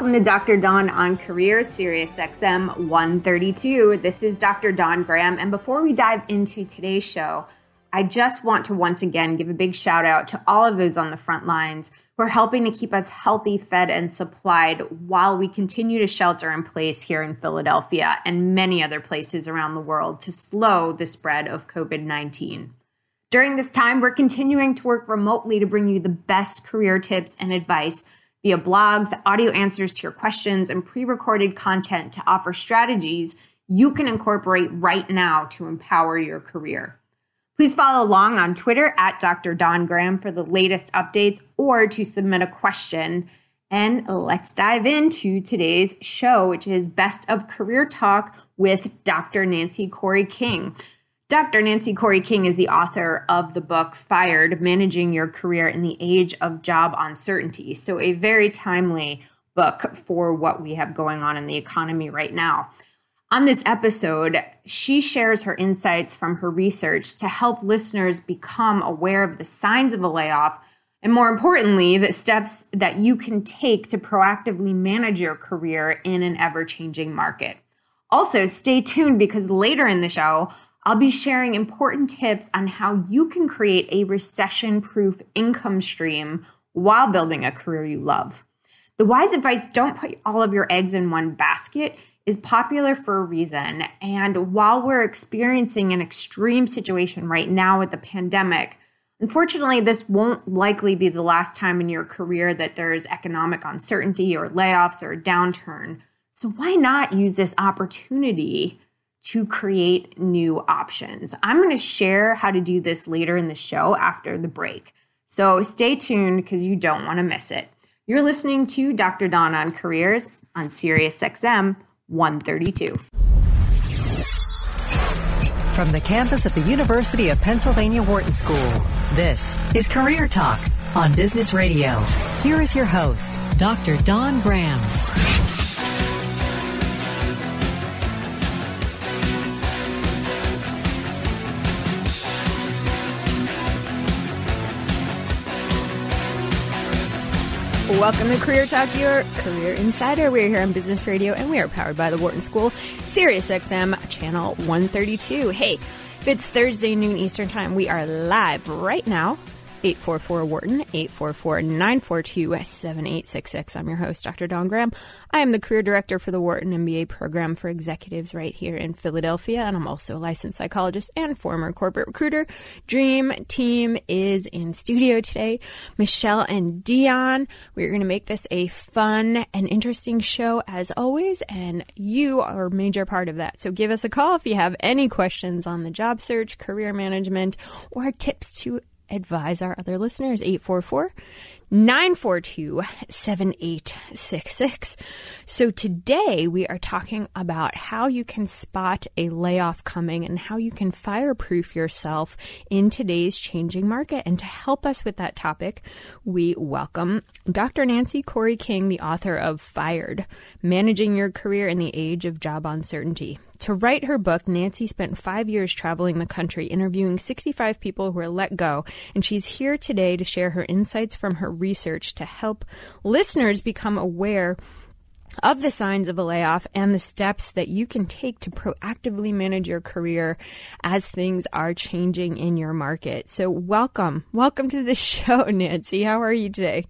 Welcome to Dr. Don on Career, Sirius XM 132. This is Dr. Don Graham. And before we dive into today's show, I just want to once again give a big shout out to all of those on the front lines who are helping to keep us healthy, fed, and supplied while we continue to shelter in place here in Philadelphia and many other places around the world to slow the spread of COVID 19. During this time, we're continuing to work remotely to bring you the best career tips and advice via blogs, audio answers to your questions, and pre recorded content to offer strategies you can incorporate right now to empower your career. Please follow along on Twitter at Dr. Don Graham for the latest updates or to submit a question. And let's dive into today's show, which is Best of Career Talk with Dr. Nancy Corey King. Dr. Nancy Corey King is the author of the book Fired Managing Your Career in the Age of Job Uncertainty. So, a very timely book for what we have going on in the economy right now. On this episode, she shares her insights from her research to help listeners become aware of the signs of a layoff and, more importantly, the steps that you can take to proactively manage your career in an ever changing market. Also, stay tuned because later in the show, I'll be sharing important tips on how you can create a recession proof income stream while building a career you love. The wise advice don't put all of your eggs in one basket is popular for a reason. And while we're experiencing an extreme situation right now with the pandemic, unfortunately, this won't likely be the last time in your career that there's economic uncertainty or layoffs or a downturn. So, why not use this opportunity to create new options. I'm going to share how to do this later in the show after the break. So stay tuned because you don't want to miss it. You're listening to Dr. Don on Careers on SiriusXM 132. From the campus of the University of Pennsylvania Wharton School, this is Career Talk on Business Radio. Here is your host, Dr. Don Graham. Welcome to Career Talk, your career insider. We're here on Business Radio and we are powered by the Wharton School, Sirius XM, channel 132. Hey, if it's Thursday noon Eastern Time, we are live right now 844 Wharton, 844 942 7866. I'm your host, Dr. Don Graham. I am the career director for the Wharton MBA program for executives right here in Philadelphia, and I'm also a licensed psychologist and former corporate recruiter. Dream Team is in studio today. Michelle and Dion. We're going to make this a fun and interesting show as always, and you are a major part of that. So give us a call if you have any questions on the job search, career management, or tips to advise our other listeners 844 942 7866. So today we are talking about how you can spot a layoff coming and how you can fireproof yourself in today's changing market. And to help us with that topic, we welcome Dr. Nancy Corey King, the author of Fired Managing Your Career in the Age of Job Uncertainty. To write her book, Nancy spent five years traveling the country interviewing 65 people who were let go, and she's here today to share her insights from her research to help listeners become aware of the signs of a layoff and the steps that you can take to proactively manage your career as things are changing in your market. So, welcome. Welcome to the show, Nancy. How are you today?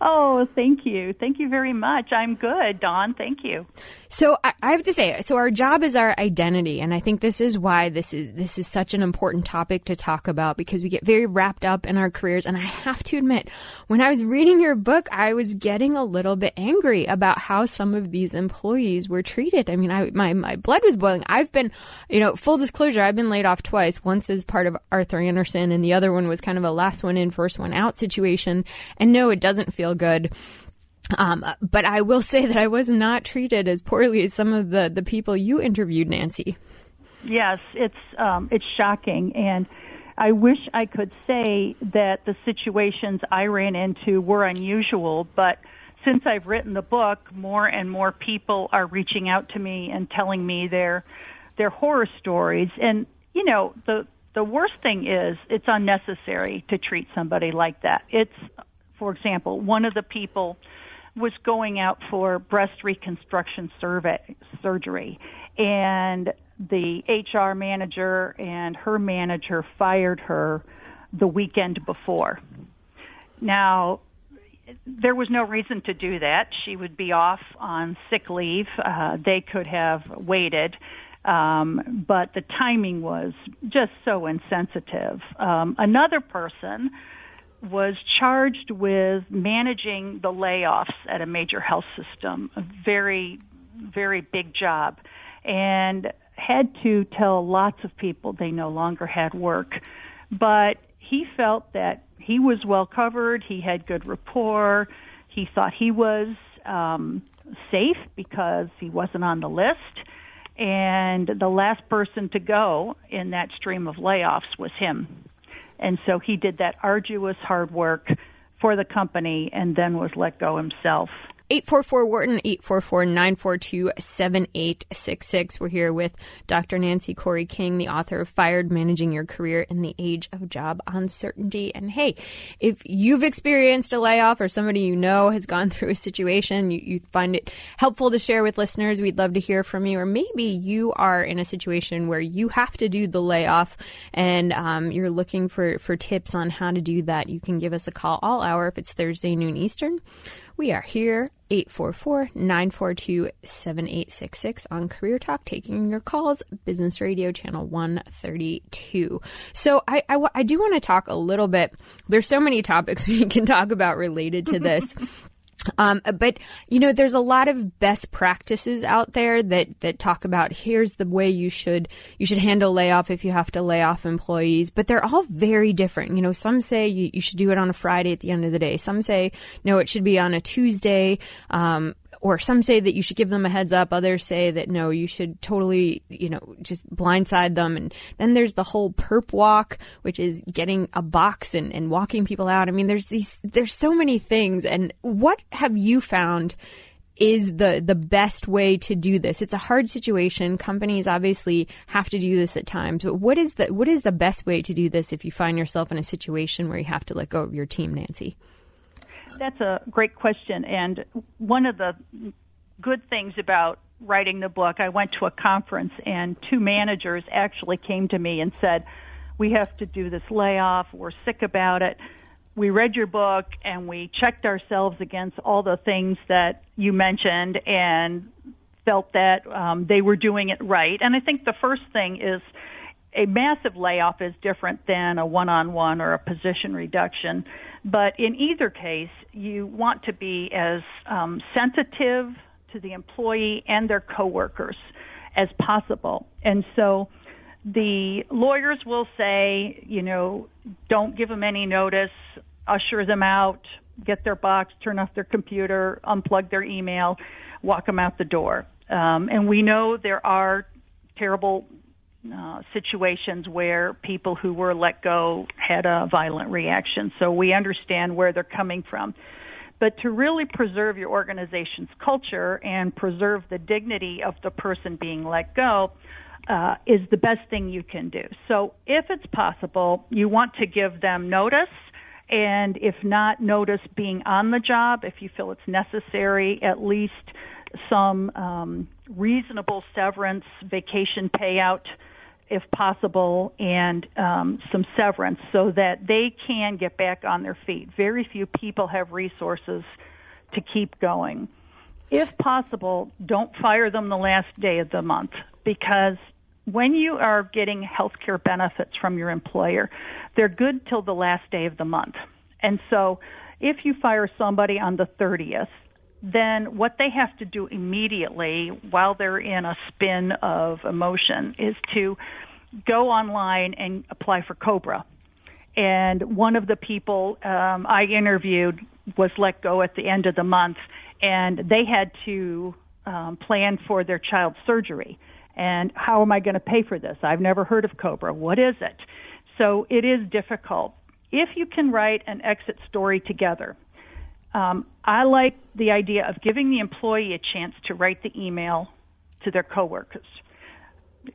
Oh, thank you. Thank you very much. I'm good, Don. Thank you. So I, have to say, so our job is our identity, and I think this is why this is this is such an important topic to talk about because we get very wrapped up in our careers. And I have to admit, when I was reading your book, I was getting a little bit angry about how some of these employees were treated. I mean, I my my blood was boiling. I've been, you know, full disclosure, I've been laid off twice. Once as part of Arthur Andersen, and the other one was kind of a last one in, first one out situation. And no, it doesn't feel good Um, but I will say that I was not treated as poorly as some of the, the people you interviewed, Nancy. Yes, it's um, it's shocking, and I wish I could say that the situations I ran into were unusual, but since I've written the book, more and more people are reaching out to me and telling me their their horror stories. And you know, the the worst thing is it's unnecessary to treat somebody like that. It's, for example, one of the people was going out for breast reconstruction survey, surgery, and the HR manager and her manager fired her the weekend before. Now, there was no reason to do that. She would be off on sick leave. Uh, they could have waited. Um, but the timing was just so insensitive. Um, another person was charged with managing the layoffs at a major health system, a very, very big job, and had to tell lots of people they no longer had work. But he felt that he was well covered, he had good rapport, he thought he was um, safe because he wasn't on the list. And the last person to go in that stream of layoffs was him. And so he did that arduous hard work for the company and then was let go himself. 844 Wharton, 844 942 7866. We're here with Dr. Nancy Corey King, the author of Fired Managing Your Career in the Age of Job Uncertainty. And hey, if you've experienced a layoff or somebody you know has gone through a situation, you, you find it helpful to share with listeners, we'd love to hear from you. Or maybe you are in a situation where you have to do the layoff and um, you're looking for, for tips on how to do that. You can give us a call all hour if it's Thursday, noon Eastern. We are here 844 942 7866 on Career Talk, taking your calls, Business Radio Channel 132. So, I, I, I do want to talk a little bit. There's so many topics we can talk about related to this. Um, but you know, there's a lot of best practices out there that that talk about here's the way you should you should handle layoff if you have to lay off employees. But they're all very different. You know, some say you, you should do it on a Friday at the end of the day. Some say no, it should be on a Tuesday. Um, or some say that you should give them a heads up. Others say that no, you should totally, you know, just blindside them. And then there's the whole perp walk, which is getting a box and, and walking people out. I mean, there's these, there's so many things. And what have you found is the the best way to do this. It's a hard situation. Companies obviously have to do this at times. But what is the what is the best way to do this if you find yourself in a situation where you have to let go of your team, Nancy? That's a great question. And one of the good things about writing the book, I went to a conference and two managers actually came to me and said, We have to do this layoff. We're sick about it. We read your book and we checked ourselves against all the things that you mentioned and felt that um, they were doing it right. And I think the first thing is a massive layoff is different than a one on one or a position reduction. But in either case, you want to be as um, sensitive to the employee and their coworkers as possible. And so the lawyers will say, you know, don't give them any notice, usher them out, get their box, turn off their computer, unplug their email, walk them out the door. Um, and we know there are terrible uh, situations where people who were let go had a violent reaction. So we understand where they're coming from. But to really preserve your organization's culture and preserve the dignity of the person being let go uh, is the best thing you can do. So if it's possible, you want to give them notice. And if not notice being on the job, if you feel it's necessary, at least some um, reasonable severance, vacation payout if possible, and um, some severance so that they can get back on their feet. Very few people have resources to keep going. If possible, don't fire them the last day of the month because when you are getting health care benefits from your employer, they're good till the last day of the month. And so if you fire somebody on the 30th, then what they have to do immediately while they're in a spin of emotion is to go online and apply for COBRA. And one of the people um, I interviewed was let go at the end of the month, and they had to um, plan for their child's surgery. And how am I going to pay for this? I've never heard of Cobra. What is it? So it is difficult. If you can write an exit story together, um, I like the idea of giving the employee a chance to write the email to their coworkers.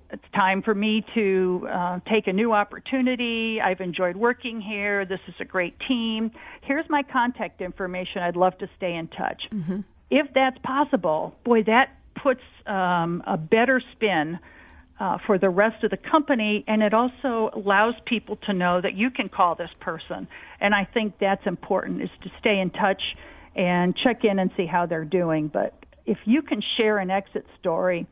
It's time for me to uh, take a new opportunity. I've enjoyed working here. This is a great team. Here's my contact information. I'd love to stay in touch. Mm-hmm. If that's possible, boy, that puts um, a better spin uh, for the rest of the company, and it also allows people to know that you can call this person. And I think that's important is to stay in touch and check in and see how they're doing. But if you can share an exit story,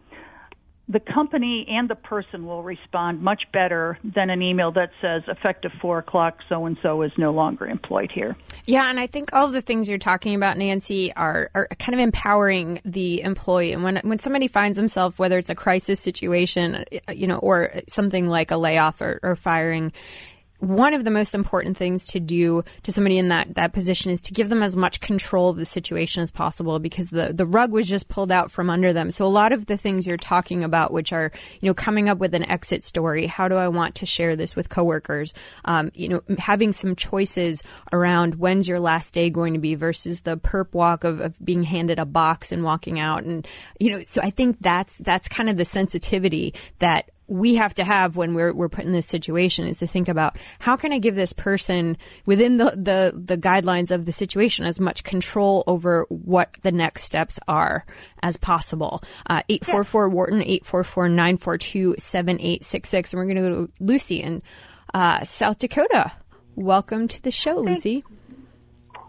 the company and the person will respond much better than an email that says effective four o'clock so and so is no longer employed here. Yeah, and I think all the things you're talking about, Nancy, are, are kind of empowering the employee. And when when somebody finds themselves, whether it's a crisis situation, you know, or something like a layoff or, or firing, one of the most important things to do to somebody in that, that position is to give them as much control of the situation as possible because the, the rug was just pulled out from under them. So a lot of the things you're talking about, which are, you know, coming up with an exit story, how do I want to share this with coworkers? Um, you know, having some choices around when's your last day going to be versus the perp walk of, of being handed a box and walking out. And, you know, so I think that's, that's kind of the sensitivity that we have to have when we're we're put in this situation is to think about how can I give this person within the the, the guidelines of the situation as much control over what the next steps are as possible. Uh, eight four four Wharton eight four four nine four two seven eight six six, and we're going to go to Lucy in uh, South Dakota. Welcome to the show, Lucy.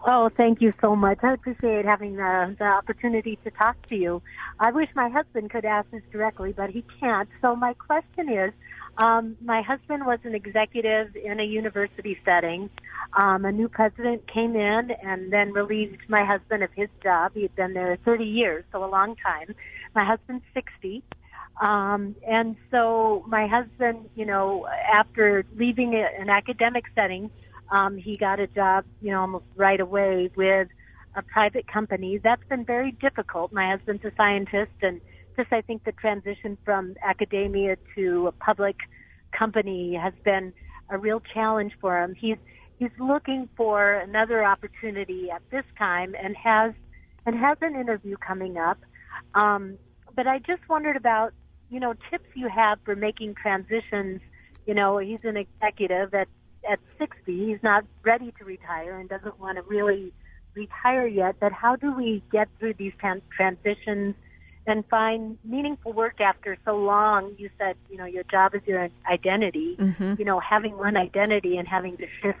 Oh, thank you so much. I appreciate having the, the opportunity to talk to you. I wish my husband could ask this directly, but he can't. So my question is, um, my husband was an executive in a university setting. Um, a new president came in and then relieved my husband of his job. He had been there 30 years, so a long time. My husband's 60. Um, and so my husband, you know, after leaving an academic setting, um, he got a job, you know, almost right away with a private company. That's been very difficult. My husband's a scientist, and just I think the transition from academia to a public company has been a real challenge for him. He's he's looking for another opportunity at this time, and has and has an interview coming up. Um, but I just wondered about you know tips you have for making transitions. You know, he's an executive at at 60. He's not ready to retire and doesn't want to really retire yet. But how do we get through these trans- transitions and find meaningful work after so long? You said, you know, your job is your identity. Mm-hmm. You know, having one identity and having to shift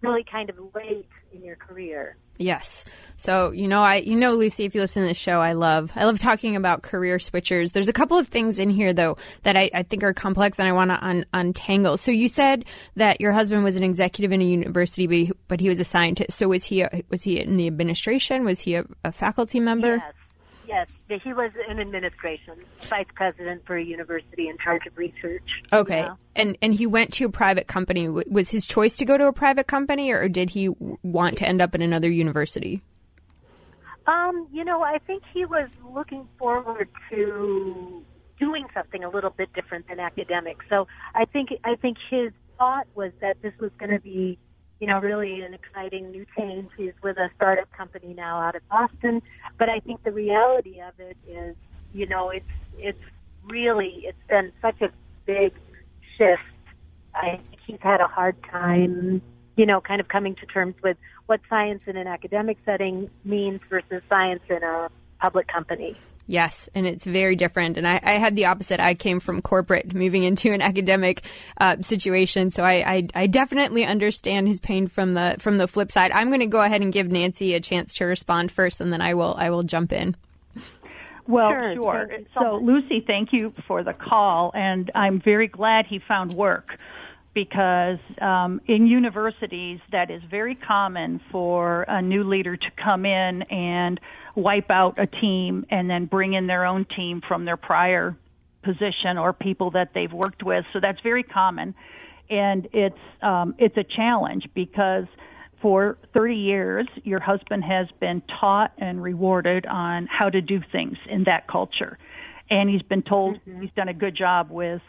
really kind of late in your career. Yes. So, you know, I you know Lucy if you listen to the show, I love I love talking about career switchers. There's a couple of things in here though that I, I think are complex and I want to un- untangle. So you said that your husband was an executive in a university but he, but he was a scientist. So was he a, was he in the administration? Was he a, a faculty member? Yes. Yes, he was in administration, vice president for a university in charge of research. Okay, yeah. and and he went to a private company. Was his choice to go to a private company, or did he want to end up in another university? Um, you know, I think he was looking forward to doing something a little bit different than academic. So I think I think his thought was that this was going to be you know, really an exciting new change. He's with a startup company now out of Boston. But I think the reality of it is, you know, it's it's really it's been such a big shift. I think he's had a hard time, you know, kind of coming to terms with what science in an academic setting means versus science in a public company. Yes, and it's very different. And I, I, had the opposite. I came from corporate, moving into an academic uh, situation, so I, I, I, definitely understand his pain from the from the flip side. I'm going to go ahead and give Nancy a chance to respond first, and then I will I will jump in. Well, sure. sure. So, Lucy, thank you for the call, and I'm very glad he found work because um, in universities that is very common for a new leader to come in and wipe out a team and then bring in their own team from their prior position or people that they've worked with. So that's very common, and it's um, it's a challenge because for 30 years, your husband has been taught and rewarded on how to do things in that culture. And he's been told mm-hmm. he's done a good job with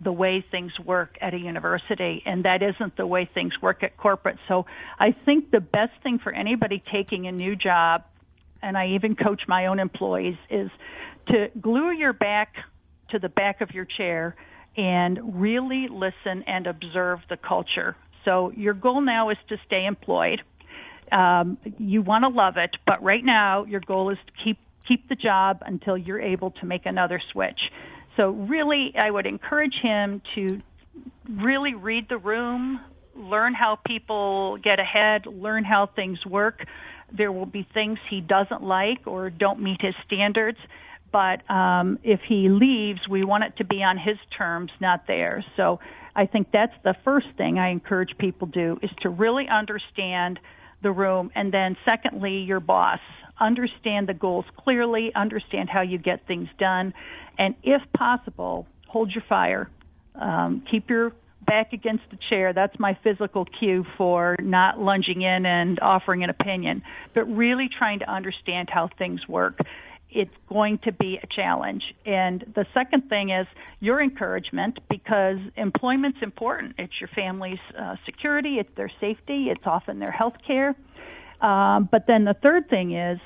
the way things work at a university, and that isn't the way things work at corporate. So I think the best thing for anybody taking a new job, and I even coach my own employees, is to glue your back to the back of your chair and really listen and observe the culture. So your goal now is to stay employed. Um, you want to love it, but right now your goal is to keep keep the job until you're able to make another switch. So really, I would encourage him to really read the room, learn how people get ahead, learn how things work. There will be things he doesn't like or don't meet his standards but um, if he leaves, we want it to be on his terms, not theirs. So I think that's the first thing I encourage people do is to really understand the room, and then secondly, your boss. Understand the goals clearly, understand how you get things done, and if possible, hold your fire. Um, keep your back against the chair. That's my physical cue for not lunging in and offering an opinion, but really trying to understand how things work it's going to be a challenge. And the second thing is your encouragement because employment's important. It's your family's uh, security, it's their safety, it's often their health care. Um, but then the third thing is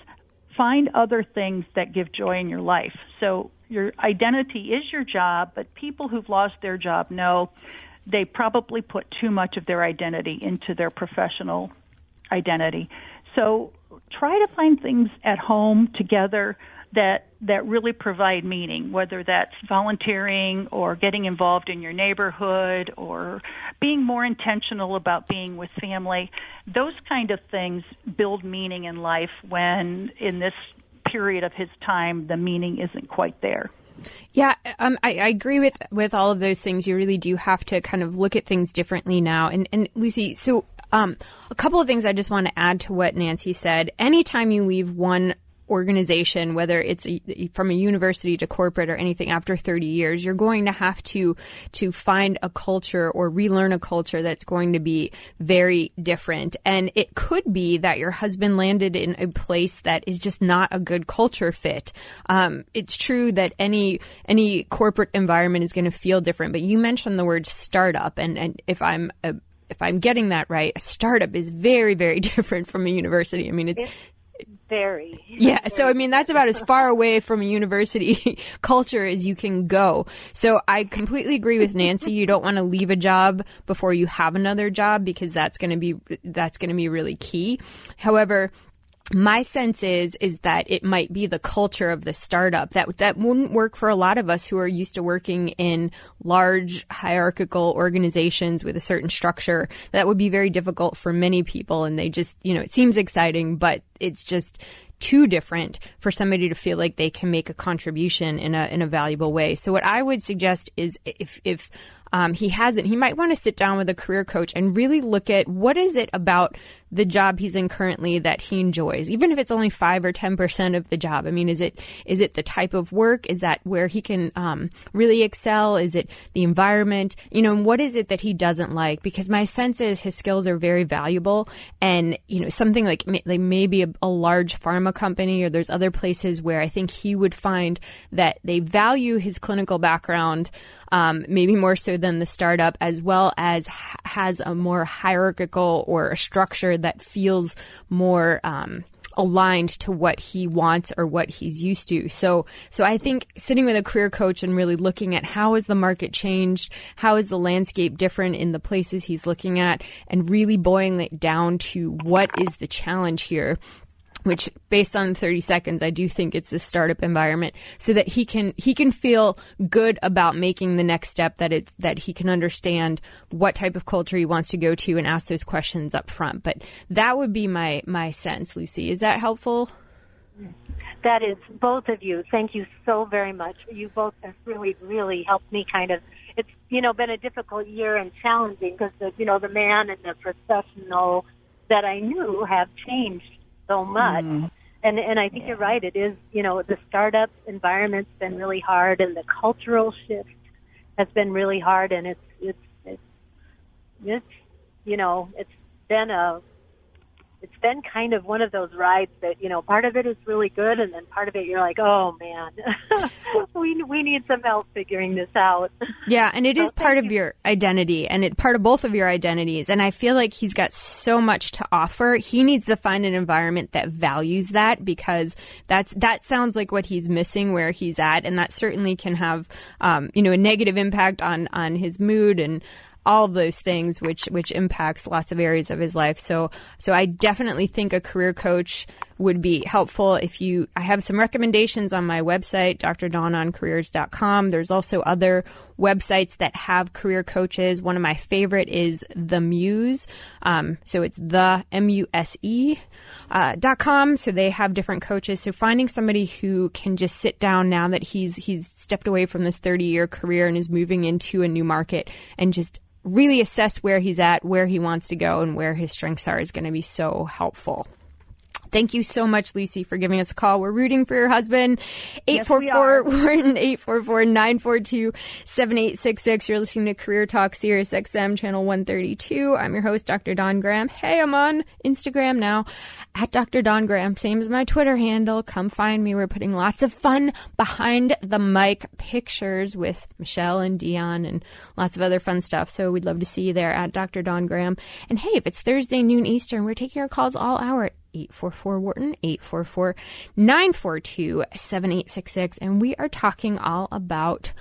find other things that give joy in your life. So your identity is your job, but people who've lost their job know they probably put too much of their identity into their professional identity. So try to find things at home together that that really provide meaning, whether that's volunteering or getting involved in your neighborhood or being more intentional about being with family. Those kind of things build meaning in life when in this period of his time the meaning isn't quite there. Yeah, um, I, I, agree with with all of those things. You really do have to kind of look at things differently now. And, and Lucy, so um, a couple of things I just want to add to what Nancy said. Anytime you leave one organization, whether it's a, from a university to corporate or anything after 30 years, you're going to have to to find a culture or relearn a culture that's going to be very different. And it could be that your husband landed in a place that is just not a good culture fit. Um, it's true that any any corporate environment is going to feel different, but you mentioned the word startup, and and if I'm a if I'm getting that right, a startup is very, very different from a university. I mean, it's very. Yeah. So, I mean, that's about as far away from a university culture as you can go. So, I completely agree with Nancy. You don't want to leave a job before you have another job because that's going to be, that's going to be really key. However, my sense is is that it might be the culture of the startup that that wouldn't work for a lot of us who are used to working in large hierarchical organizations with a certain structure that would be very difficult for many people and they just you know it seems exciting but it's just too different for somebody to feel like they can make a contribution in a in a valuable way. So what I would suggest is if if um, he hasn't, he might want to sit down with a career coach and really look at what is it about the job he's in currently that he enjoys, even if it's only five or ten percent of the job. I mean, is it is it the type of work? Is that where he can um, really excel? Is it the environment? You know, what is it that he doesn't like? Because my sense is his skills are very valuable, and you know, something like like maybe a, a large pharma company or there's other places where I think he would find that they value his clinical background um, maybe more so than the startup, as well as ha- has a more hierarchical or a structure that feels more. Um, aligned to what he wants or what he's used to. So, so I think sitting with a career coach and really looking at how has the market changed, how is the landscape different in the places he's looking at, and really boiling it down to what is the challenge here which based on 30 seconds i do think it's a startup environment so that he can he can feel good about making the next step that it's that he can understand what type of culture he wants to go to and ask those questions up front. But that would be my my sense lucy. Is that helpful? That is both of you. Thank you so very much. You both have really really helped me kind of it's you know been a difficult year and challenging because you know the man and the professional that i knew have changed so much. Mm. And and I think yeah. you're right. It is you know the startup environment's been really hard, and the cultural shift has been really hard, and it's it's it's it's you know it's been a it's been kind of one of those rides that you know part of it is really good and then part of it you're like oh man we we need some help figuring this out. Yeah and it is so part of your identity and it part of both of your identities and i feel like he's got so much to offer. He needs to find an environment that values that because that's that sounds like what he's missing where he's at and that certainly can have um, you know a negative impact on on his mood and all of those things, which which impacts lots of areas of his life. So so I definitely think a career coach would be helpful if you I have some recommendations on my website drdononcareers.com there's also other websites that have career coaches. One of my favorite is the muse. Um, so it's the m-u-s-e uh, dot com. So they have different coaches. So finding somebody who can just sit down now that he's he's stepped away from this 30 year career and is moving into a new market and just really assess where he's at, where he wants to go, and where his strengths are is going to be so helpful. Thank you so much, Lucy, for giving us a call. We're rooting for your husband. 844 Wharton, 844 942 7866. You're listening to Career Talk Sirius XM, channel 132. I'm your host, Dr. Don Graham. Hey, I'm on Instagram now at Dr. Don Graham, same as my Twitter handle. Come find me. We're putting lots of fun behind the mic pictures with Michelle and Dion and lots of other fun stuff. So we'd love to see you there at Dr. Don Graham. And hey, if it's Thursday noon Eastern, we're taking your calls all hour 844 Wharton, 844 942 7866. And we are talking all about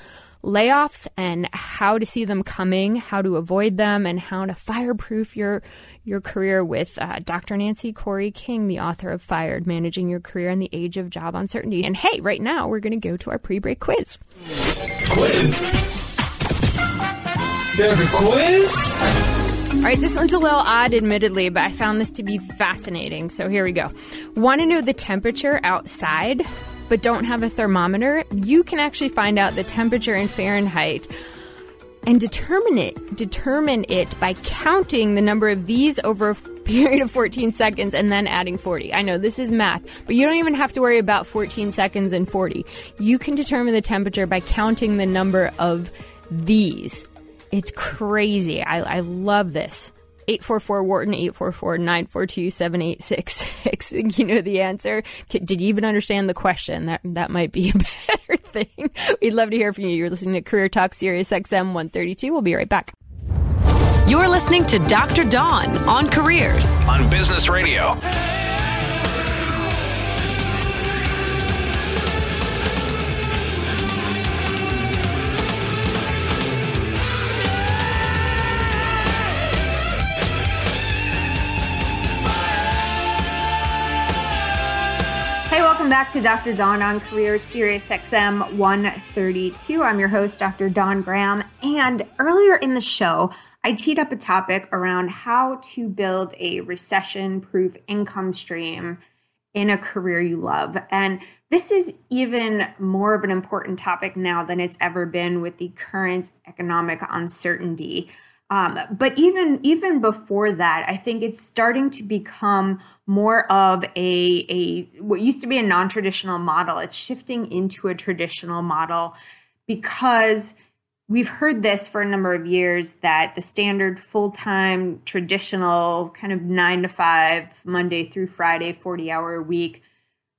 layoffs and how to see them coming, how to avoid them, and how to fireproof your your career with uh, Dr. Nancy Corey King, the author of Fired: Managing Your Career in the Age of Job Uncertainty. And hey, right now we're going to go to our pre-break quiz. Quiz. There's a quiz. All right, this one's a little odd, admittedly, but I found this to be fascinating. So here we go. Want to know the temperature outside, but don't have a thermometer? You can actually find out the temperature in Fahrenheit and determine it determine it by counting the number of these over a period of 14 seconds and then adding 40. I know this is math, but you don't even have to worry about 14 seconds and 40. You can determine the temperature by counting the number of these. It's crazy. I, I love this. 844 Wharton, 844 942 7866. You know the answer. Did you even understand the question? That, that might be a better thing. We'd love to hear from you. You're listening to Career Talk Sirius XM 132. We'll be right back. You're listening to Dr. Don on Careers on Business Radio. Welcome back to Dr. Don on Careers Sirius XM 132. I'm your host, Dr. Don Graham. And earlier in the show, I teed up a topic around how to build a recession proof income stream in a career you love. And this is even more of an important topic now than it's ever been with the current economic uncertainty. Um, but even even before that, I think it's starting to become more of a a what used to be a non traditional model. It's shifting into a traditional model because we've heard this for a number of years that the standard full time traditional kind of nine to five Monday through Friday forty hour week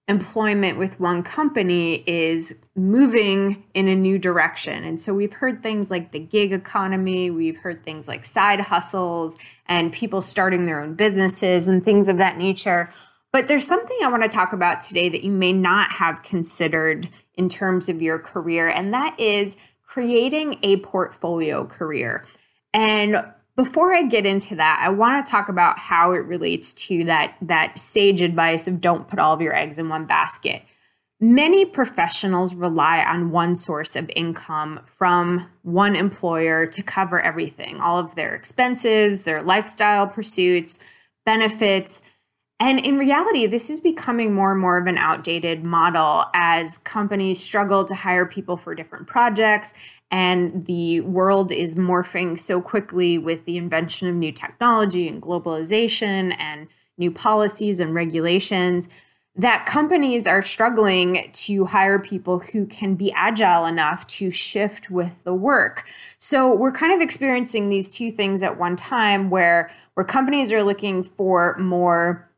employment with one company is moving in a new direction. And so we've heard things like the gig economy, we've heard things like side hustles and people starting their own businesses and things of that nature. But there's something I want to talk about today that you may not have considered in terms of your career, and that is creating a portfolio career. And before I get into that, I want to talk about how it relates to that that sage advice of don't put all of your eggs in one basket. Many professionals rely on one source of income from one employer to cover everything, all of their expenses, their lifestyle pursuits, benefits, and in reality, this is becoming more and more of an outdated model as companies struggle to hire people for different projects and the world is morphing so quickly with the invention of new technology and globalization and new policies and regulations that companies are struggling to hire people who can be agile enough to shift with the work. So we're kind of experiencing these two things at one time where where companies are looking for more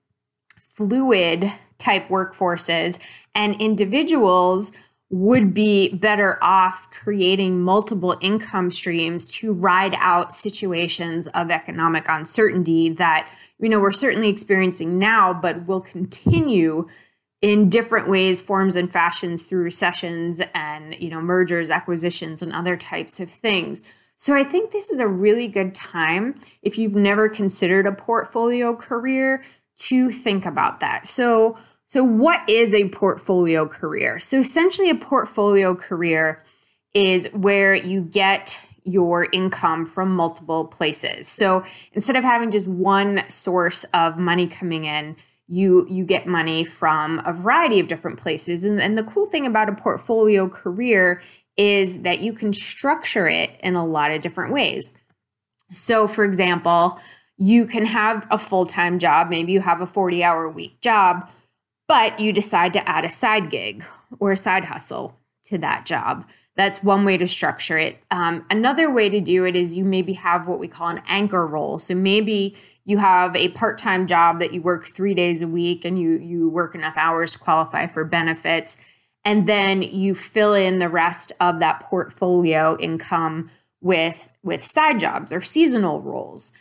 fluid type workforces, and individuals would be better off creating multiple income streams to ride out situations of economic uncertainty that you know we're certainly experiencing now but will continue in different ways forms and fashions through recessions and you know mergers acquisitions and other types of things. So i think this is a really good time. If you've never considered a portfolio career to think about that so so, what is a portfolio career? So, essentially, a portfolio career is where you get your income from multiple places. So, instead of having just one source of money coming in, you you get money from a variety of different places. And, and the cool thing about a portfolio career is that you can structure it in a lot of different ways. So, for example, you can have a full time job, maybe you have a 40 hour week job but you decide to add a side gig or a side hustle to that job. That's one way to structure it. Um, another way to do it is you maybe have what we call an anchor role. So maybe you have a part-time job that you work three days a week and you you work enough hours to qualify for benefits, and then you fill in the rest of that portfolio income with with side jobs or seasonal roles.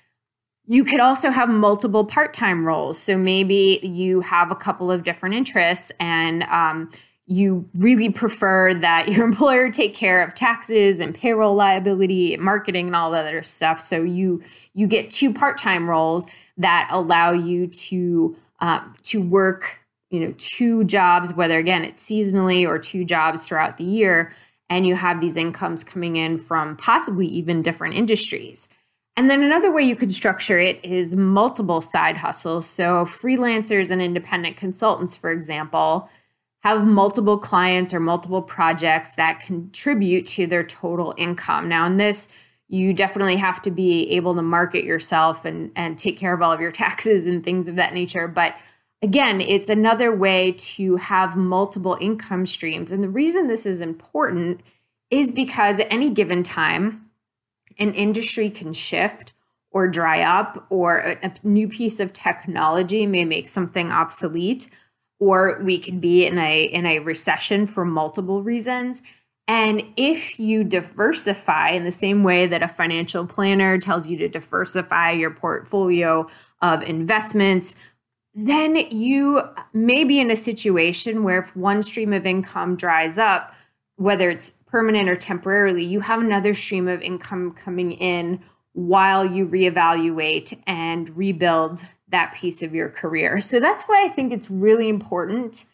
You could also have multiple part time roles. So maybe you have a couple of different interests and um, you really prefer that your employer take care of taxes and payroll liability, marketing, and all that other stuff. So you you get two part time roles that allow you to uh, to work you know two jobs, whether again it's seasonally or two jobs throughout the year, and you have these incomes coming in from possibly even different industries. And then another way you could structure it is multiple side hustles. So, freelancers and independent consultants, for example, have multiple clients or multiple projects that contribute to their total income. Now, in this, you definitely have to be able to market yourself and, and take care of all of your taxes and things of that nature. But again, it's another way to have multiple income streams. And the reason this is important is because at any given time, an industry can shift or dry up, or a, a, new piece of technology may make something obsolete, or we could be in a in a recession for multiple reasons. And if you diversify in the same way that a financial planner tells you to diversify your portfolio of investments, then you may be in a situation where if one stream of income dries up, whether it's permanent or temporarily, you have another stream of income coming in while you reevaluate and rebuild that piece of your career. So that's why I think it's really important,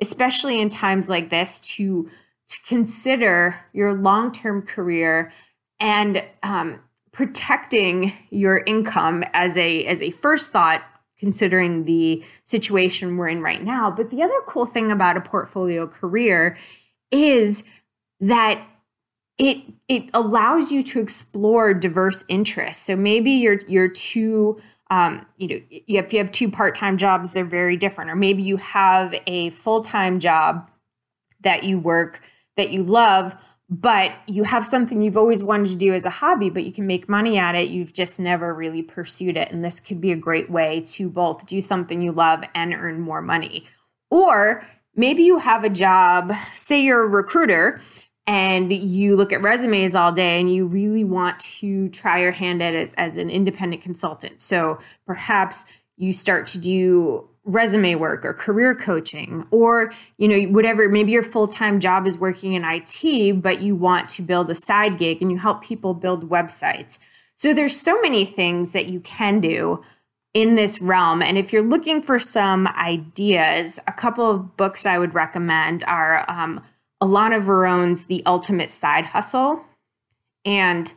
especially in times like this, to to consider your long term career and um, protecting your income as a as a first thought considering the situation we're in right now but the other cool thing about a portfolio career is that it it allows you to explore diverse interests. So maybe you're you're two um, you know if you have two part-time jobs they're very different. Or maybe you have a full-time job that you work that you love but you have something you've always wanted to do as a hobby but you can make money at it. You've just never really pursued it. And this could be a great way to both do something you love and earn more money. Or maybe you have a job say you're a recruiter and you look at resumes all day and you really want to try your hand at it as, as an independent consultant. So perhaps you start to do resume work or career coaching or you know whatever maybe your full-time job is working in IT but you want to build a side gig and you help people build websites. So there's so many things that you can do in this realm. And if you're looking for some ideas a couple of books I would recommend are um, Alana Verone's The Ultimate Side Hustle and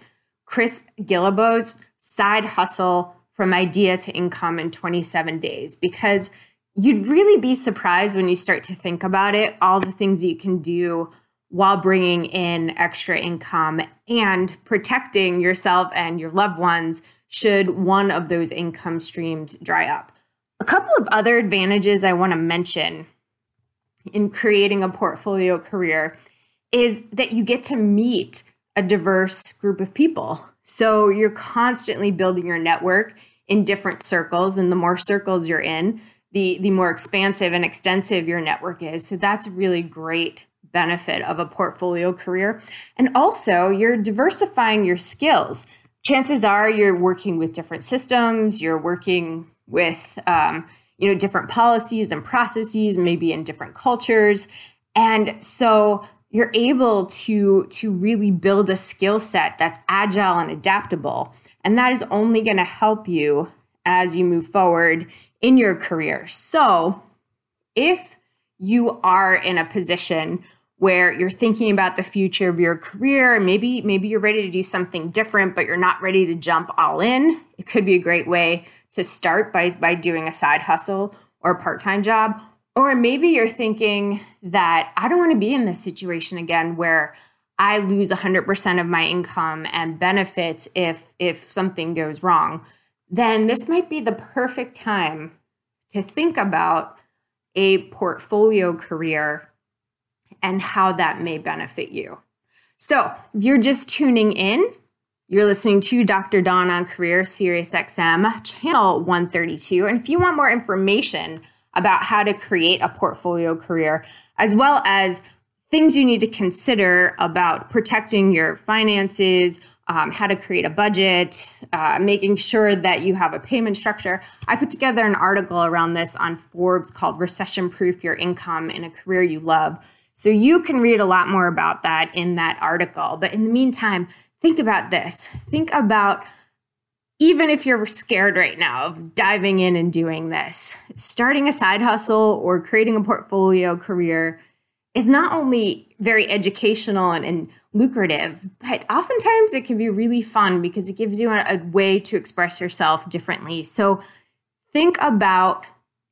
Chris Guillebeau's Side Hustle from Idea to Income in 27 Days because you'd really be surprised when you start to think about it, all the things you can do while bringing in extra income and protecting yourself and your loved ones should one of those income streams dry up. A couple of other advantages I want to mention in creating a portfolio career is that you get to meet a diverse group of people. So you're constantly building your network in different circles, and the more circles you're in, the the more expansive and extensive your network is. So that's a really great benefit of a portfolio career. And also, you're diversifying your skills. Chances are you're working with different systems, you're working with um, you know different policies and processes, maybe in different cultures. And so you're able to to really build a skill set that's agile and adaptable. And that is only going to help you as you move forward in your career. So, if you are in a position where you're thinking about the future of your career, maybe maybe you're ready to do something different but you're not ready to jump all in, it could be a great way to start by by doing a side hustle or a part-time job. Or maybe you're thinking that I don't want to be in this situation again where I lose 100% of my income and benefits if if something goes wrong then this might be the perfect time to think about a portfolio career and how that may benefit you. So, if you're just tuning in, you're listening to Dr. Dawn on Career Sirius XM, channel 132. And if you want more information about how to create a portfolio career, as well as things you need to consider about protecting your finances, um, how to create a budget, uh, making sure that you have a payment structure. I put together an article around this on Forbes called Recession Proof Your Income in a Career You Love. So you can read a lot more about that in that article. But in the meantime, think about this. Think about even if you're scared right now of diving in and doing this, starting a side hustle or creating a portfolio career is not only very educational and, and, lucrative, but oftentimes it can be really fun because it gives you a, a way to express yourself differently. So think about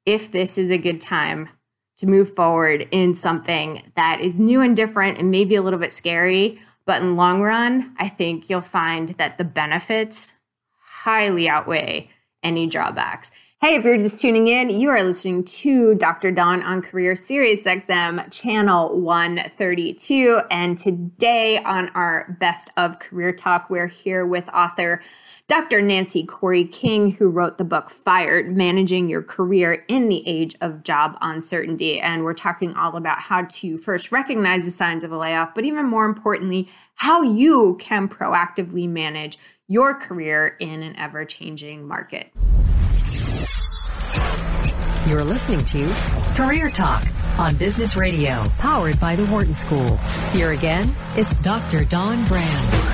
if this is a good time to move forward in something that is new and different and maybe a little bit scary, but in long run, I think you'll find that the benefits highly outweigh any drawbacks. Hey, if you're just tuning in, you are listening to Dr. Dawn on Career Sirius XM channel 132. And today on our Best of Career Talk, we're here with author Dr. Nancy Koury King, who wrote the book Fired Managing Your Career in the Age of Job Uncertainty. And we're talking all about how to first recognize the signs of a layoff, but even more importantly, how you can proactively manage your career in an ever changing market. You're listening to Career Talk on Business Radio, powered by the Wharton School. Here again is Dr. Dawn Graham.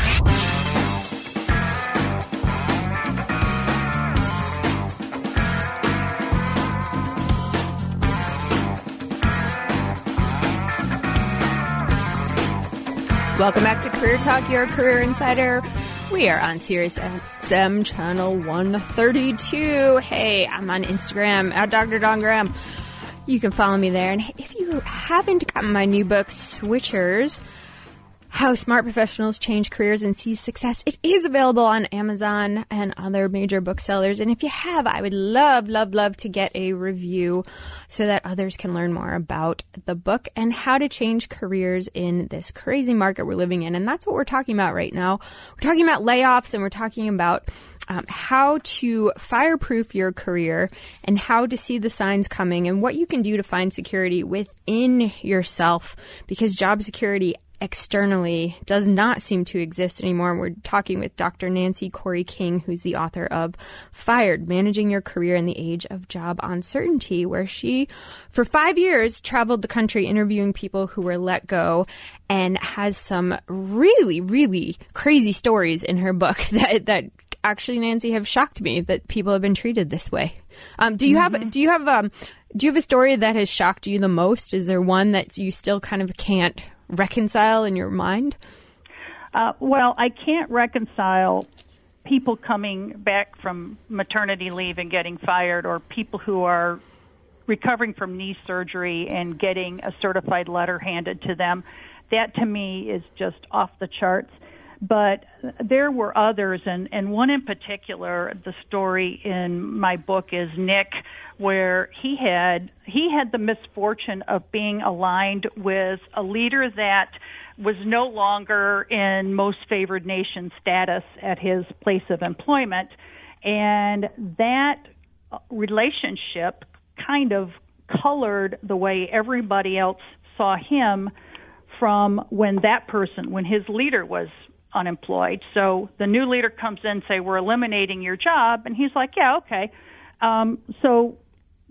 Welcome back to Career Talk, your career insider. We are on Sirius XM channel 132. Hey, I'm on Instagram at Dr. Dawn Graham. You can follow me there. And if you haven't gotten my new book, Switchers, how Smart Professionals Change Careers and Seize Success. It is available on Amazon and other major booksellers. And if you have, I would love, love, love to get a review so that others can learn more about the book and how to change careers in this crazy market we're living in. And that's what we're talking about right now. We're talking about layoffs and we're talking about um, how to fireproof your career and how to see the signs coming and what you can do to find security within yourself because job security externally does not seem to exist anymore. We're talking with Dr. Nancy Koury King, who's the author of Fired Managing Your Career in the Age of Job Uncertainty, where she, for five years, traveled the country interviewing people who were let go and has some really, really crazy stories in her book that, that actually, Nancy, have shocked me that people have been treated this way. Um, do you mm-hmm. have, do you have, um, do you have a story that has shocked you the most? Is there one that you still kind of can't reconcile in your mind? Uh, well, I can't reconcile people coming back from maternity leave and getting fired, or people who are recovering from knee surgery and getting a certified letter handed to them. That to me is just off the charts. But there were others, and, and one in particular, the story in my book is Nick, where he had he had the misfortune of being aligned with a leader that was no longer in most favored nation status at his place of employment, and that relationship kind of colored the way everybody else saw him from when that person, when his leader was unemployed. So the new leader comes in say, "We're eliminating your job," and he's like, "Yeah, okay." Um, so,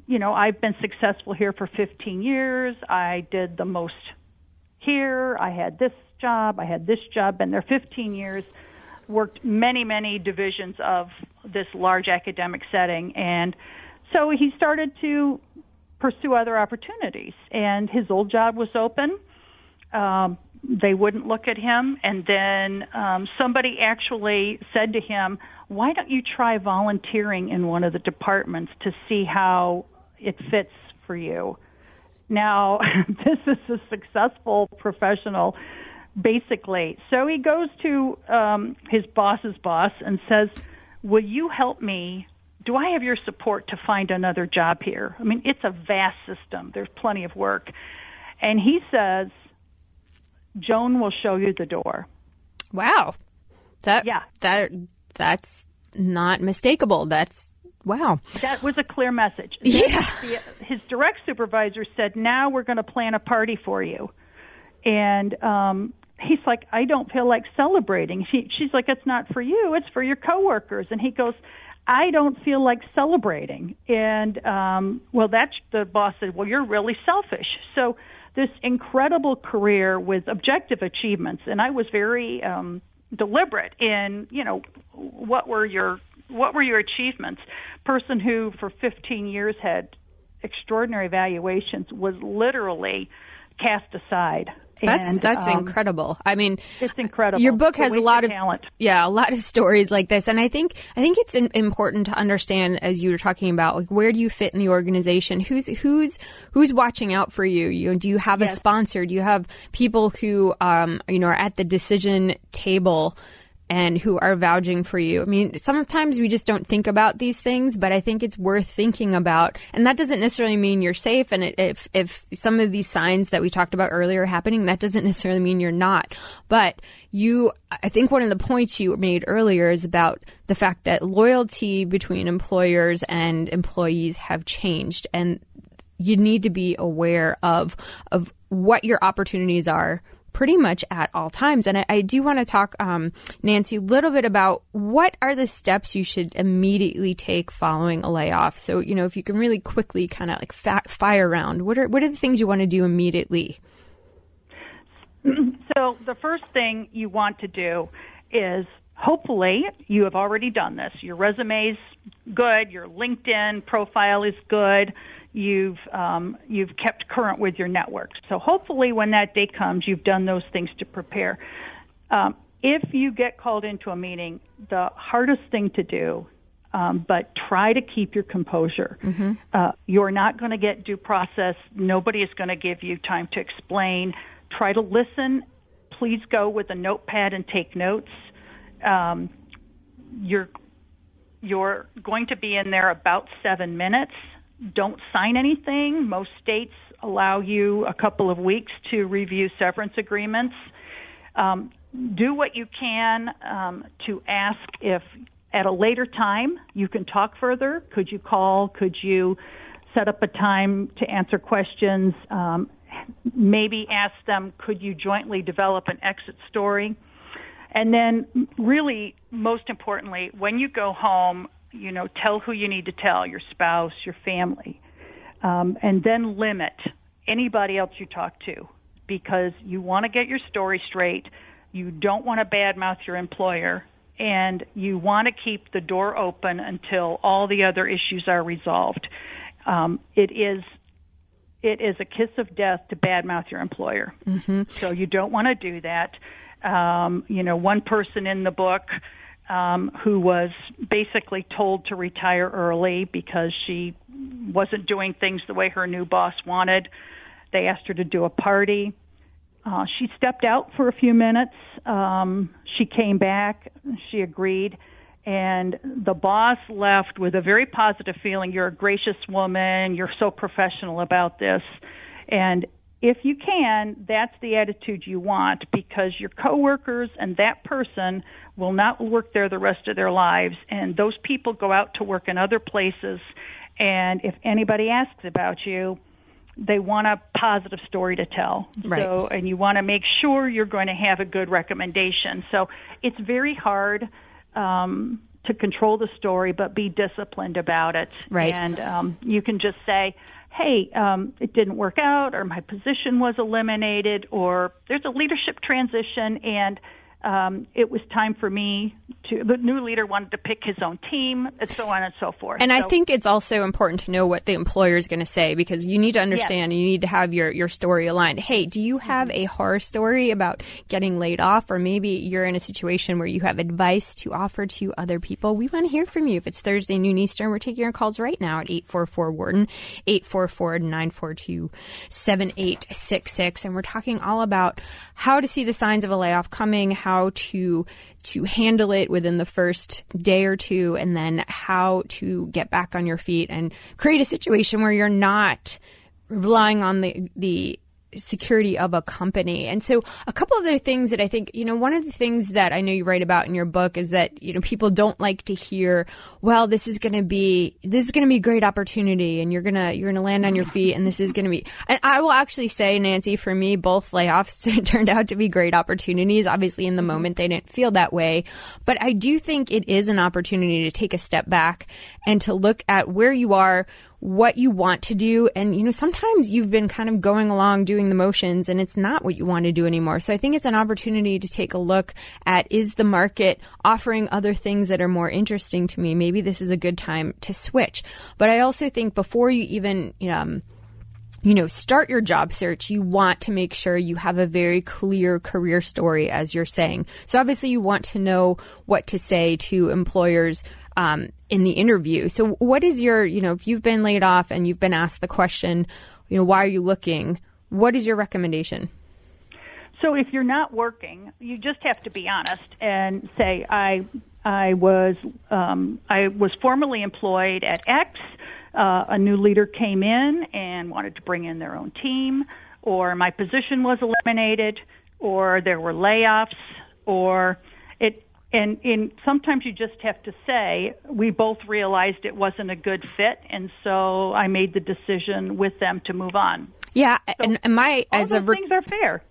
you know, I've been successful here for 15 years. I did the most here. I had this job. I had this job. Been there 15 years. Worked many, many divisions of this large academic setting, and so he started to pursue other opportunities. And his old job was open. Um, they wouldn't look at him, and then um, somebody actually said to him, "Why don't you try volunteering in one of the departments to see how it fits for you?" Now, this is a successful professional, basically. So he goes to um, his boss's boss and says, Will you help me? Do I have your support to find another job here? I mean, it's a vast system, there's plenty of work. And he says, Joan will show you the door. Wow. That Yeah. that that's not mistakable. That's wow. That was a clear message. Yeah. His direct supervisor said, "Now we're going to plan a party for you," and um, he's like, "I don't feel like celebrating." She, she's like, "It's not for you; it's for your coworkers." And he goes, "I don't feel like celebrating." And um, well, that's the boss said, "Well, you're really selfish." So this incredible career with objective achievements, and I was very um, deliberate in, you know, what were your what were your achievements? Person who for 15 years had extraordinary valuations was literally cast aside. That's And, that's um, incredible. I mean, It's incredible. Your book has a lot of talent. yeah, a lot of stories like this, and I think I think it's important to understand as you were talking about like where do you fit in the organization? Who's who's who's watching out for you? You know, do you have a sponsor? Do you have people who um, you know are at the decision table? And who are vouching for you. I mean, sometimes we just don't think about these things, but I think it's worth thinking about. And that doesn't necessarily mean you're safe. And if, if some of these signs that we talked about earlier are happening, that doesn't necessarily mean you're not. But you, I think one of the points you made earlier is about the fact that loyalty between employers and employees have changed. And you need to be aware of of what your opportunities are pretty much at all times. And I, I do want to talk, um, Nancy, a little bit about what are the steps you should immediately take following a layoff. So, you know, if you can really quickly kind of like fire round, what are what are the things you want to do immediately? So the first thing you want to do is hopefully you have already done this. Your resume's good, your LinkedIn profile is good, you've um, you've kept current with your network. So hopefully when that day comes, you've done those things to prepare. Um, if you get called into a meeting, the hardest thing to do, um, but try to keep your composure. Uh, you're not going to get due process. Nobody is going to give you time to explain. Try to listen. Please go with a notepad and take notes. Um, you're you're going to be in there about seven minutes. Don't sign anything. Most states allow you a couple of weeks to review severance agreements. Um, do what you can um, to ask if at a later time you can talk further. Could you call? Could you set up a time to answer questions? Um, maybe ask them, could you jointly develop an exit story? And then, really, most importantly, when you go home, you know, tell who you need to tell your spouse, your family, um, and then limit anybody else you talk to because you want to get your story straight. You don't want to badmouth your employer, and you want to keep the door open until all the other issues are resolved. Um, it is it is a kiss of death to badmouth your employer. Mm-hmm. So you don't want to do that. Um, you know, one person in the book um, who was basically told to retire early because she wasn't doing things the way her new boss wanted. They asked her to do a party. Uh, she stepped out for a few minutes. Um, she came back. She agreed. And the boss left with a very positive feeling. You're a gracious woman. You're so professional about this. And if you can, that's the attitude you want because your coworkers and that person will not work there the rest of their lives. And those people go out to work in other places and if anybody asks about you, they want a positive story to tell. Right. So, and you want to make sure you're going to have a good recommendation. So, it's very hard um, to control the story, but be disciplined about it. Right. And um, you can just say, "Hey, um, it didn't work out, or my position was eliminated, or there's a leadership transition, and." Um, it was time for me to. The new leader wanted to pick his own team, and so on and so forth. And I think it's also important to know what the employer is going to say because you need to understand. You need to have your your story aligned. Hey, do you have a horror story about getting laid off, or maybe you're in a situation where you have advice to offer to other people? We want to hear from you. If it's Thursday noon Eastern, we're taking your calls right now at eight four four Wharton, eight four four nine four two seven eight six six, and we're talking all about how to see the signs of a layoff coming, how to to handle it within the first day or two, and then how to get back on your feet and create a situation where you're not relying on the the security of a company. And so a couple of other things that I think, you know, one of the things that I know you write about in your book is that, you know, people don't like to hear, well, this is going to be this is going to be a great opportunity and you're going to you're going to land on your feet and this is going to be and I will actually say Nancy for me both layoffs turned out to be great opportunities. Obviously in the mm-hmm. moment they didn't feel that way, but I do think it is an opportunity to take a step back and to look at where you are what you want to do. And, you know, sometimes you've been kind of going along doing the motions and it's not what you want to do anymore. So I think it's an opportunity to take a look at is the market offering other things that are more interesting to me? Maybe this is a good time to switch. But I also think before you even, um, you know, start your job search, you want to make sure you have a very clear career story, as you're saying. So obviously, you want to know what to say to employers um, in the interview. So, what is your, you know, if you've been laid off and you've been asked the question, you know, why are you looking? What is your recommendation? So if you're not working, you just have to be honest and say, I I was um, I was formerly employed at X. Uh, a new leader came in and wanted to bring in their own team, or my position was eliminated, or there were layoffs, or And in sometimes you just have to say we both realized it wasn't a good fit, and so I made the decision with them to move on. Yeah, and, and my All as those a rec- things are fair.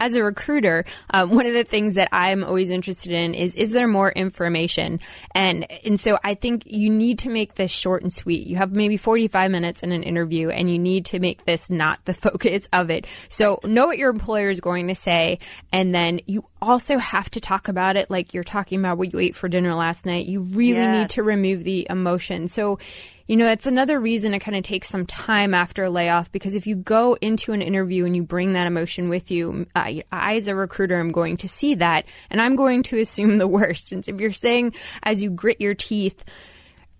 As a recruiter, um, one of the things that I'm always interested in is is there more information? And and so I think you need to make this short and sweet. You have maybe 45 minutes in an interview, and you need to make this not the focus of it. So know what your employer is going to say, and then you also have to talk about it like you're talking about what you ate for dinner last night. You really Yes. need to remove the emotion. So you know, it's another reason it kind of takes some time after a layoff because if you go into an interview and you bring that emotion with you, I, I as a recruiter am going to see that and I'm going to assume the worst. And if you're saying as you grit your teeth,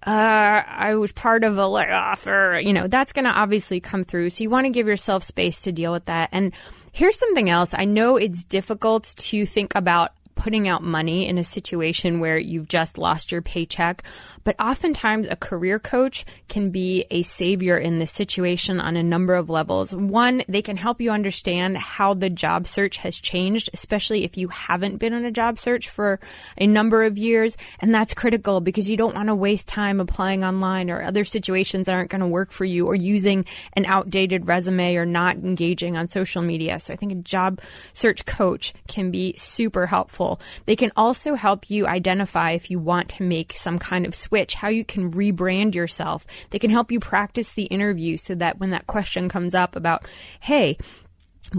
uh, I was part of a layoff, or you know, that's going to obviously come through. So you want to give yourself space to deal with that. And here's something else. I know it's difficult to think about putting out money in a situation where you've just lost your paycheck, but oftentimes a career coach can be a savior in this situation on a number of levels. One, they can help you understand how the job search has changed, especially if you haven't been on a job search for a number of years. And that's critical because you don't want to waste time applying online or other situations that aren't going to work for you or using an outdated resume or not engaging on social media. So I think a job search coach can be super helpful. They can also help you identify if you want to make some kind of switch, how you can rebrand yourself. They can help you practice the interview so that when that question comes up about, hey,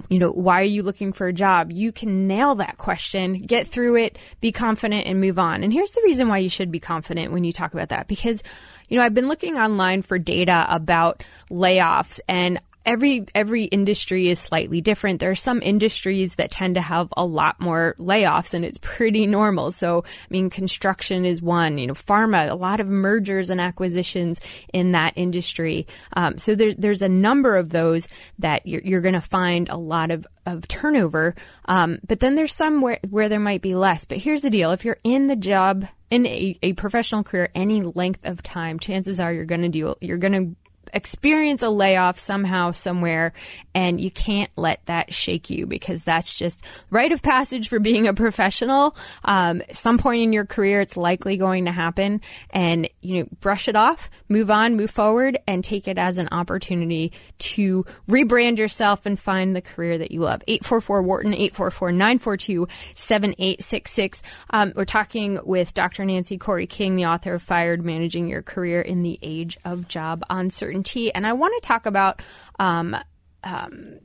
you know, why are you looking for a job? You can nail that question, get through it, be confident, and move on. And here's the reason why you should be confident when you talk about that because, you know, I've been looking online for data about layoffs and every every industry is slightly different. There are some industries that tend to have a lot more layoffs and it's pretty normal. So, I mean, construction is one, you know, pharma, a lot of mergers and acquisitions in that industry. Um, so there's there's a number of those that you're, you're going to find a lot of of turnover. Um, but then there's some where, where there might be less. But here's the deal. If you're in the job in a, a professional career any length of time, chances are you're going to deal, you're going to experience a layoff somehow, somewhere, and you can't let that shake you because that's just rite of passage for being a professional. Um, some point in your career, it's likely going to happen, and you know, brush it off, move on, move forward, and take it as an opportunity to rebrand yourself and find the career that you love. 844 Wharton, 844 942 7866. Um, we're talking with Dr. Nancy Koury King, the author of Fired Managing Your Career in the Age of Job Uncertainty. And I want to talk about um, um,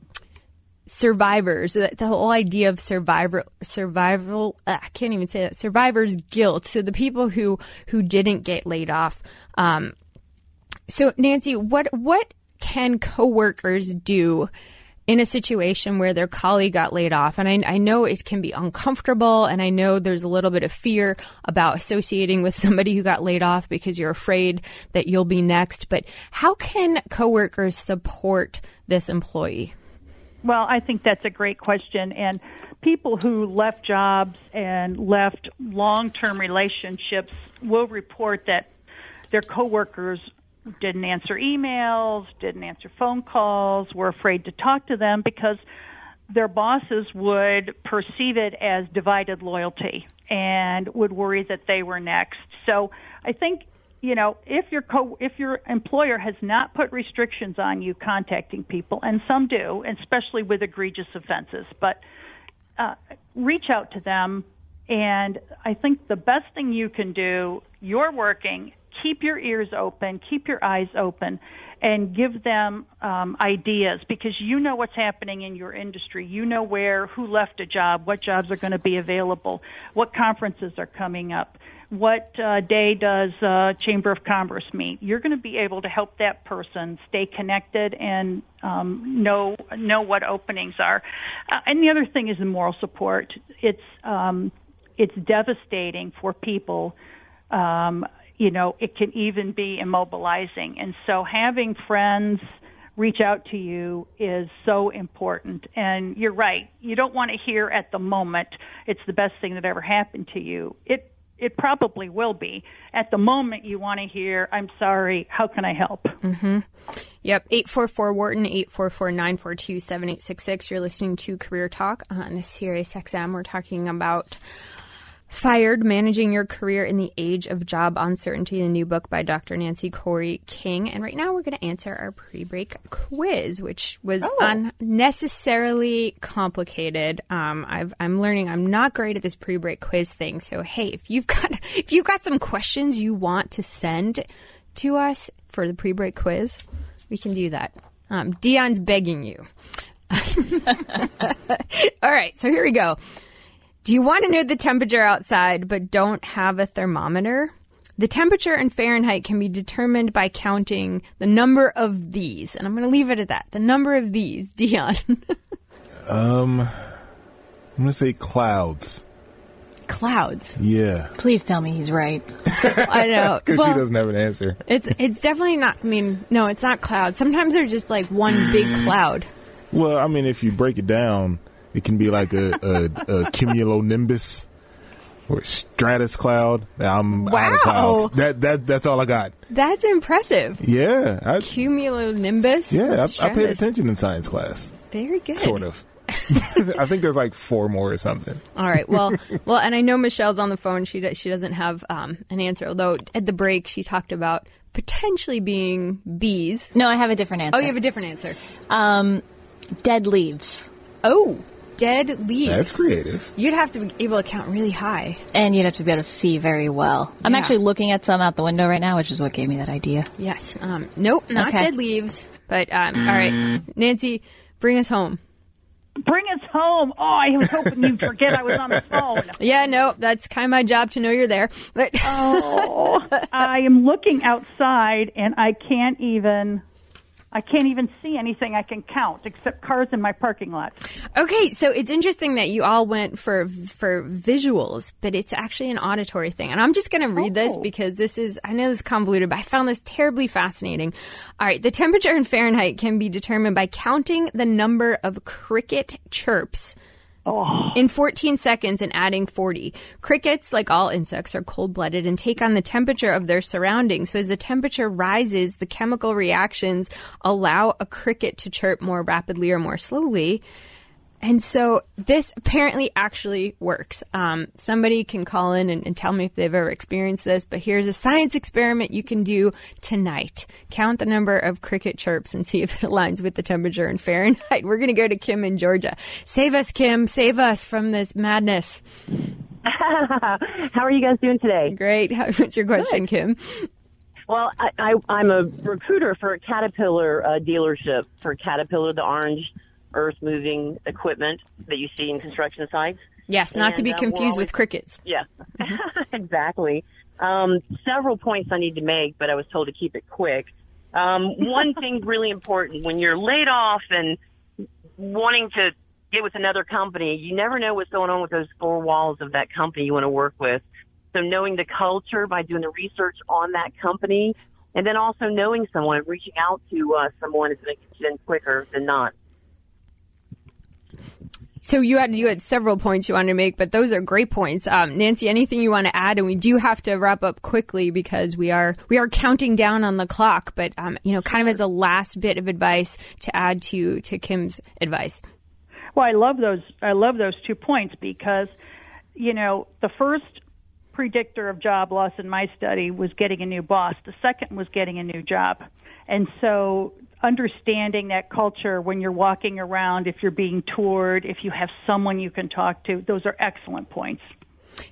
survivors, the, whole idea of survivor, survival, I can't even say that, survivor's guilt. So the people who, who didn't get laid off. Um, so Nancy, what, what can coworkers do in a situation where their colleague got laid off. And I, I, know it can be uncomfortable, and I know there's a little bit of fear about associating with somebody who got laid off because you're afraid that you'll be next. But how can coworkers support this employee? Well, I think that's a great question. And people who left jobs and left long term relationships will report that their coworkers didn't answer emails, didn't answer phone calls, were afraid to talk to them because their bosses would perceive it as divided loyalty and would worry that they were next. So I think you know if your co- if your employer has not put restrictions on you contacting people, and some do, especially with egregious offenses, but uh, reach out to them. And I think the best thing you can do, you're working keep your ears open, keep your eyes open, and give them um, ideas because you know what's happening in your industry. You know where, who left a job, what jobs are going to be available, what conferences are coming up, what uh, day does uh, Chamber of Commerce meet. You're going to be able to help that person stay connected and um, know know what openings are. Uh, and the other thing is the moral support. It's um, it's devastating for people um, you know, it can even be immobilizing. And so having friends reach out to you is so important. And you're right. You don't want to hear at the moment it's the best thing that ever happened to you. It it probably will be. At the moment, you want to hear, I'm sorry, how can I help? Mm-hmm. Yep, 844 Wharton, 844 942 7866. You're listening to Career Talk on Sirius XM. We're talking about Fired Managing Your Career in the Age of Job Uncertainty, the new book by Dr. Nancy Koury King. And right now we're going to answer our pre break quiz, which was oh. unnecessarily complicated. Um, i am learning I'm not great at this pre break quiz thing. So, hey, if you've got, if you've got some questions you want to send to us for the pre break quiz, we can do that. Um, Dion's begging you. All right, so here we go. Do you want to know the temperature outside but don't have a thermometer? The temperature in Fahrenheit can be determined by counting the number of these. And I'm going to leave it at that. The number of these, Dion. um, I'm going to say clouds. Clouds. Yeah. Please tell me he's right. I know. Because well, she doesn't have an answer. It's it's definitely not. I mean, no, it's not clouds. Sometimes they're just like one big cloud. Well, I mean, if you break it down, it can be like a, a, a cumulonimbus or stratus cloud. I'm wow. out of clouds. That that that's all I got. That's impressive. Yeah, I, cumulonimbus. Yeah, I, I, paid attention in science class. Very good. Sort of. I think there's like four more or something. All right. Well, well, and I know Michelle's on the phone. She does, she doesn't have um, an answer. Although at the break she talked about potentially being bees. No, I have a different answer. Oh, you have a different answer. Um, dead leaves. Oh, dead leaves. That's creative. You'd have to be able to count really high. And you'd have to be able to see very well. I'm actually looking at some out the window right now, which is what gave me that idea. Yes. Um, nope, not Okay. dead leaves. But um, all right, Nancy, bring us home. Bring us home. Oh, I was hoping you'd forget I was on the phone. Yeah, no, that's kind of my job to know you're there. But Oh, I am looking outside and I can't even I can't even see anything I can count except cars in my parking lot. okay, so it's interesting that you all went for for visuals, but it's actually an auditory thing. And I'm just going to read this Oh. because this is I know this is convoluted, but I found this terribly fascinating. All right, the temperature in Fahrenheit can be determined by counting the number of cricket chirps Oh. in 14 seconds and adding 40. Crickets, like all insects, are cold blooded and take on the temperature of their surroundings. So as the temperature rises, the chemical reactions allow a cricket to chirp more rapidly or more slowly. And so this apparently actually works. Um, somebody can call in and, and, tell me if they've ever experienced this, but here's a science experiment you can do tonight. Count the number of cricket chirps and see if it aligns with the temperature in Fahrenheit. We're going to go to Kim in Georgia. Save us, Kim. Save us from this madness. How are you guys doing today? Great. What's your question, Good. Kim? Well, I, I, am a recruiter for a Caterpillar uh, dealership for Caterpillar, the orange earth moving equipment that you see in construction sites. Yes, not and, to be uh, confused always, with crickets. Yeah, mm-hmm. exactly. Um, several points I need to make, but I was told to keep it quick. Um, one thing really important when you're laid off and wanting to get with another company, you never know what's going on with those four walls of that company you want to work with. So knowing the culture by doing the research on that company, and then also knowing someone, reaching out to uh, someone is going to get you in quicker than not. So you had you had several points you wanted to make, but those are great points. Um, Nancy, anything you want to add? And we do have to wrap up quickly because we are we are counting down on the clock. But um, you know, kind of as a last bit of advice to add to to Kim's advice. Well, I love those. I love those two points because you know the first predictor of job loss in my study was getting a new boss. The second was getting a new job. And so understanding that culture when you're walking around, if you're being toured, if you have someone you can talk to, those are excellent points.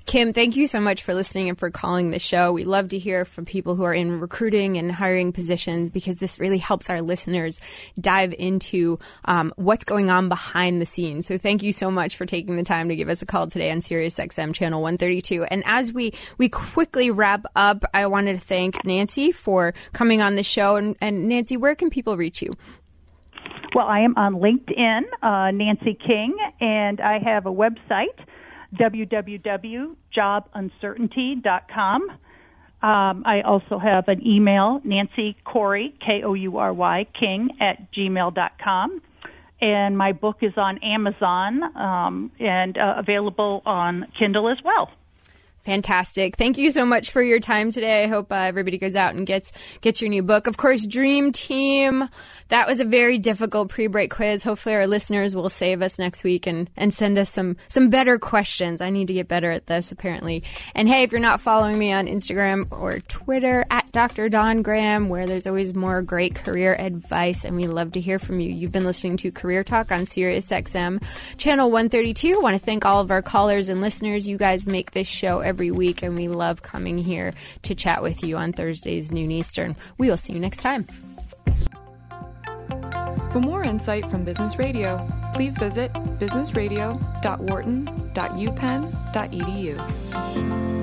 Kim, thank you so much for listening and for calling the show. We love to hear from people who are in recruiting and hiring positions because this really helps our listeners dive into um, what's going on behind the scenes. So thank you so much for taking the time to give us a call today on Sirius XM channel 132. And as we, we quickly wrap up, I wanted to thank Nancy for coming on the show. And, and Nancy, where can people reach you? Well, I am on LinkedIn, uh, Nancy King, and I have a website www.jobuncertainty.com. Um, I also have an email, Nancy Koury, K O U R Y, King at gmail.com. And my book is on Amazon um, and uh, available on Kindle as well. Fantastic. Thank you so much for your time today. I hope uh, everybody goes out and gets gets your new book. Of course, Dream Team. That was a very difficult pre-break quiz. Hopefully our listeners will save us next week and and send us some some better questions. I need to get better at this apparently. And hey, if you're not following me on Instagram or Twitter at Dr. Dawn Graham, where there's always more great career advice and we love to hear from you. You've been listening to Career Talk on Sirius XM channel 132. I want to thank all of our callers and listeners. You guys make this show every week, and we love coming here to chat with you on Thursdays, noon Eastern. We will see you next time. For more insight from Business Radio, please visit businessradio.wharton.upenn.edu.